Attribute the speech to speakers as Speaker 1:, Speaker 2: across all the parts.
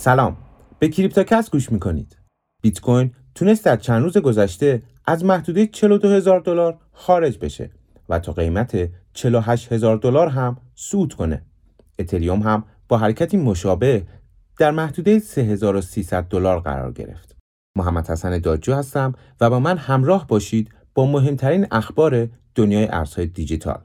Speaker 1: سلام. به کریپتوکس گوش می‌کنید. بیت کوین تونست در چند روز گذشته از محدوده 42 هزار دلار خارج بشه و تا قیمت 48 هزار دلار هم صعود کنه. اتریوم هم با حرکتی مشابه در محدوده 3300 دلار قرار گرفت. محمد حسن دادجو هستم و با من همراه باشید با مهمترین اخبار دنیای ارزهای دیجیتال.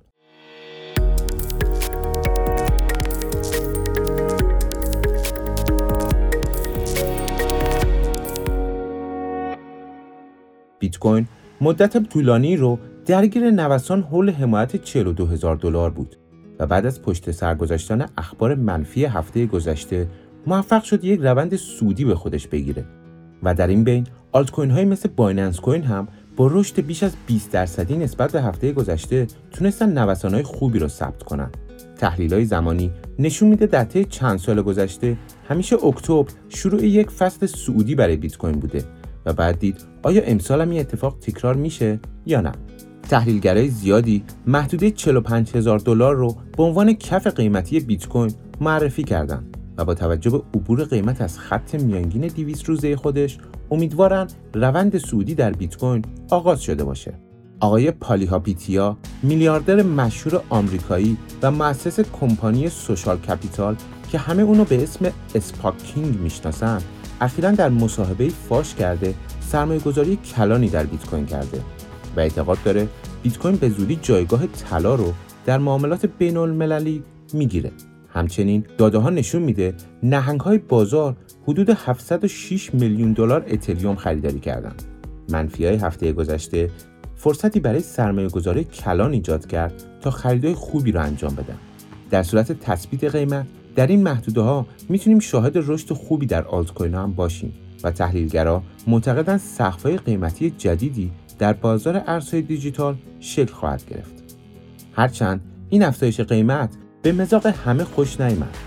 Speaker 1: بیت کوین مدت طولانی رو درگیر نوسان حول حمایت 42 هزار دلار بود و بعد از پشت سر گذاشتن اخبار منفی هفته گذشته موفق شد یک روند سودی به خودش بگیره و در این بین آلت کوین های مثل بایننس کوین هم با رشد بیش از 20 درصدی نسبت به هفته گذشته تونستن نوسان های خوبی رو ثبت کنن. تحلیل های زمانی نشون میده در طی چند سال گذشته همیشه اکتبر شروع یک فصل سعودی برای بیت کوین بوده و بعد دید آیا امسال هم این اتفاق تکرار میشه یا نه. تحلیلگرای زیادی محدوده 45 هزار دلار رو به عنوان کف قیمتی بیت کوین معرفی کردند و با توجه به عبور قیمت از خط میانگین 200 روزه خودش امیدوارن روند سعودی در بیت کوین آغاز شده باشه. آقای پالیهاپیتیا میلیاردر مشهور آمریکایی و مؤسس کمپانی سوشال کپیتال که همه اونو به اسم اسپاکینگ می‌شناسن اخیرا در مصاحبه فاش کرده سرمایه گذاری کلانی در بیت کوین کرده و اعتقاد داره بیت کوین به زودی جایگاه طلا رو در معاملات بین المللی می‌گیره همچنین داده ها نشون میده نهنگ های بازار حدود 706 میلیون دلار اتریوم خریداری کردند. منفی های هفته گذشته فرصتی برای سرمایه گذاری کلان ایجاد کرد تا خریدای خوبی را انجام بدن. در صورت تثبیت قیمت در این محدوده ها می‌تونیم شاهد رشد خوبی در آلت کوین هم باشیم و تحلیلگرا معتقدند سقف‌های قیمتی جدیدی در بازار ارزهای دیجیتال شکل خواهد گرفت. هرچند این افزایش قیمت به مزاق همه خوش نیامد.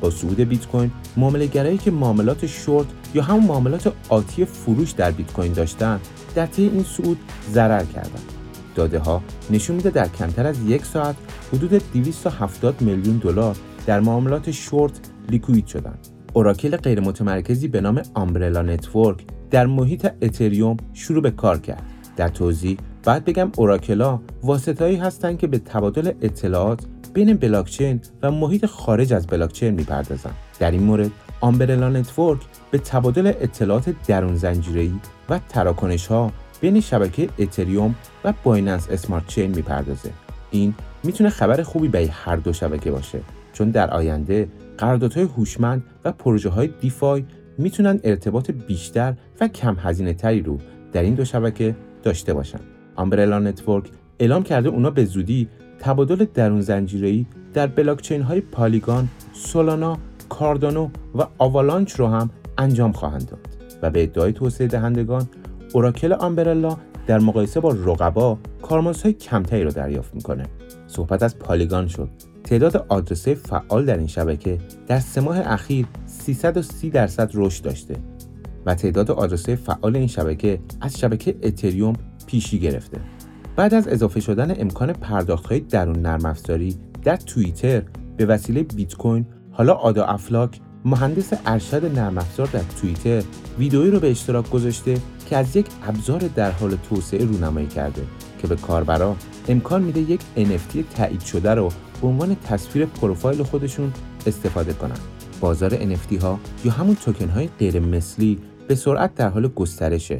Speaker 1: با صعود بیت کوین معامله که معاملات شورت یا همون معاملات آتی فروش در بیت کوین داشتن در طی این صعود ضرر کردند. داده ها نشون میده در کمتر از یک ساعت حدود 270 میلیون دلار در معاملات short liquid شدند. oracle غیر متمرکزی به نام Umbrella Network در محیط اتریوم شروع به کار کرد. در توضیح باید بگم oracle ا واسطایی هستند که به تبادل اطلاعات بین بلاکچین و محیط خارج از بلاکچین می‌پردازند. در این مورد Umbrella Network به تبادل اطلاعات درون زنجیره‌ای و تراکنش ها بین شبکه اتریوم و Binance Smart Chain می‌پردازه. این می‌تونه خبر خوبی به هر دو شبکه باشه چون در آینده قراردادهای هوشمند و پروژه های DeFi می‌تونن ارتباط بیشتر و کم هزینه تری رو در این دو شبکه داشته باشن. Umbrella Network اعلام کرده اونا به زودی تبادل درون زنجیره‌ای در بلاکچین های پالیگان، سولانا، کاردانو و آوالانچ رو هم انجام خواهند داد و به ادعای توسعه دهندگان اوراکل آمبرلا در مقایسه با رقبا کارمزدهای کمتری را دریافت می‌کنه صحبت از پالیگان شد تعداد آدرسه فعال در این شبکه در سه ماه اخیر 330 درصد رشد داشته و تعداد آدرسه فعال این شبکه از شبکه اتریوم پیشی گرفته. بعد از اضافه شدن امکان پرداخت‌های درون نرم افزاری در توییتر به وسیله بیت کوین، حالا آدا افلاک مهندس ارشد نرم افزار در توییتر ویدئویی رو به اشتراک گذاشته که از یک ابزار در حال توسعه رونمایی کرده که به کاربرا امکان میده یک NFT تایید شده رو به عنوان تصویر پروفایل خودشون استفاده کنند. بازار NFT ها یا همون توکن های غیر مثلی به سرعت در حال گسترشه.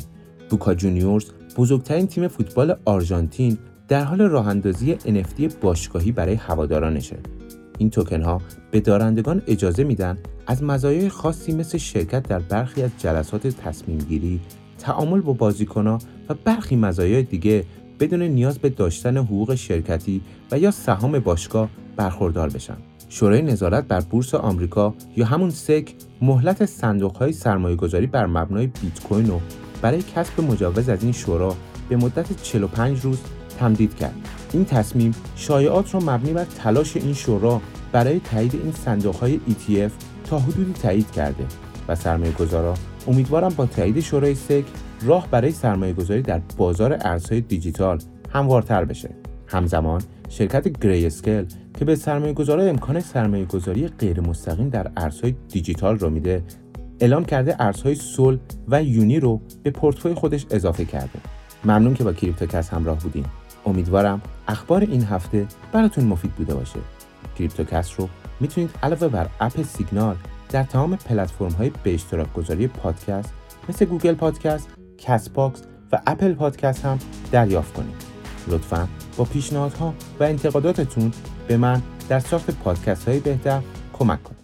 Speaker 1: بوکا جونیورز بزرگترین تیم فوتبال آرژانتین در حال راه اندازی NFT باشگاهی برای هوادارانشه. این توکن ها به دارندگان اجازه میدن از مزایای خاصی مثل شرکت در برخی از جلسات تصمیم گیری، تعامل با بازیکنها و برخی مزایای دیگه بدون نیاز به داشتن حقوق شرکتی و یا سهام باشگاه برخوردار بشن. شورای نظارت بر بورس آمریکا یا همون سک مهلت صندوقهای سرمایه گذاری بر مبنای بیت کوین رو برای کسب مجوز از این شورا به مدت 45 روز تمدید کرد. این تصمیم شایعات را مبنی بر تلاش این شورا برای تایید این صندوقهای ETF تا حدودی تایید کرده و سرمایه گذارا امیدوارم با تایید شورای سک راه برای سرمایه گذاری در بازار ارزهای دیجیتال هموارتر بشه. همزمان شرکت گری اسکل که به سرمایه گذاره امکان سرمایه گذاری غیر مستقیم در ارزهای دیجیتال رو میده اعلام کرده ارزهای سول و یونی رو به پورتفوی خودش اضافه کرده. ممنون که با کریپتوکست همراه بودین. امیدوارم اخبار این هفته براتون مفید بوده باشه. کریپتوکست رو می‌تونید علاوه بر اپ سیگنال در تمام پلتفرم های به اشتراک گذاری پادکست مثل Google Podcast، Castbox و Apple Podcast هم دریافت کنید. لطفا با پیشنهادها و انتقاداتتون به من در ساخت پادکست های بهتر کمک کنید.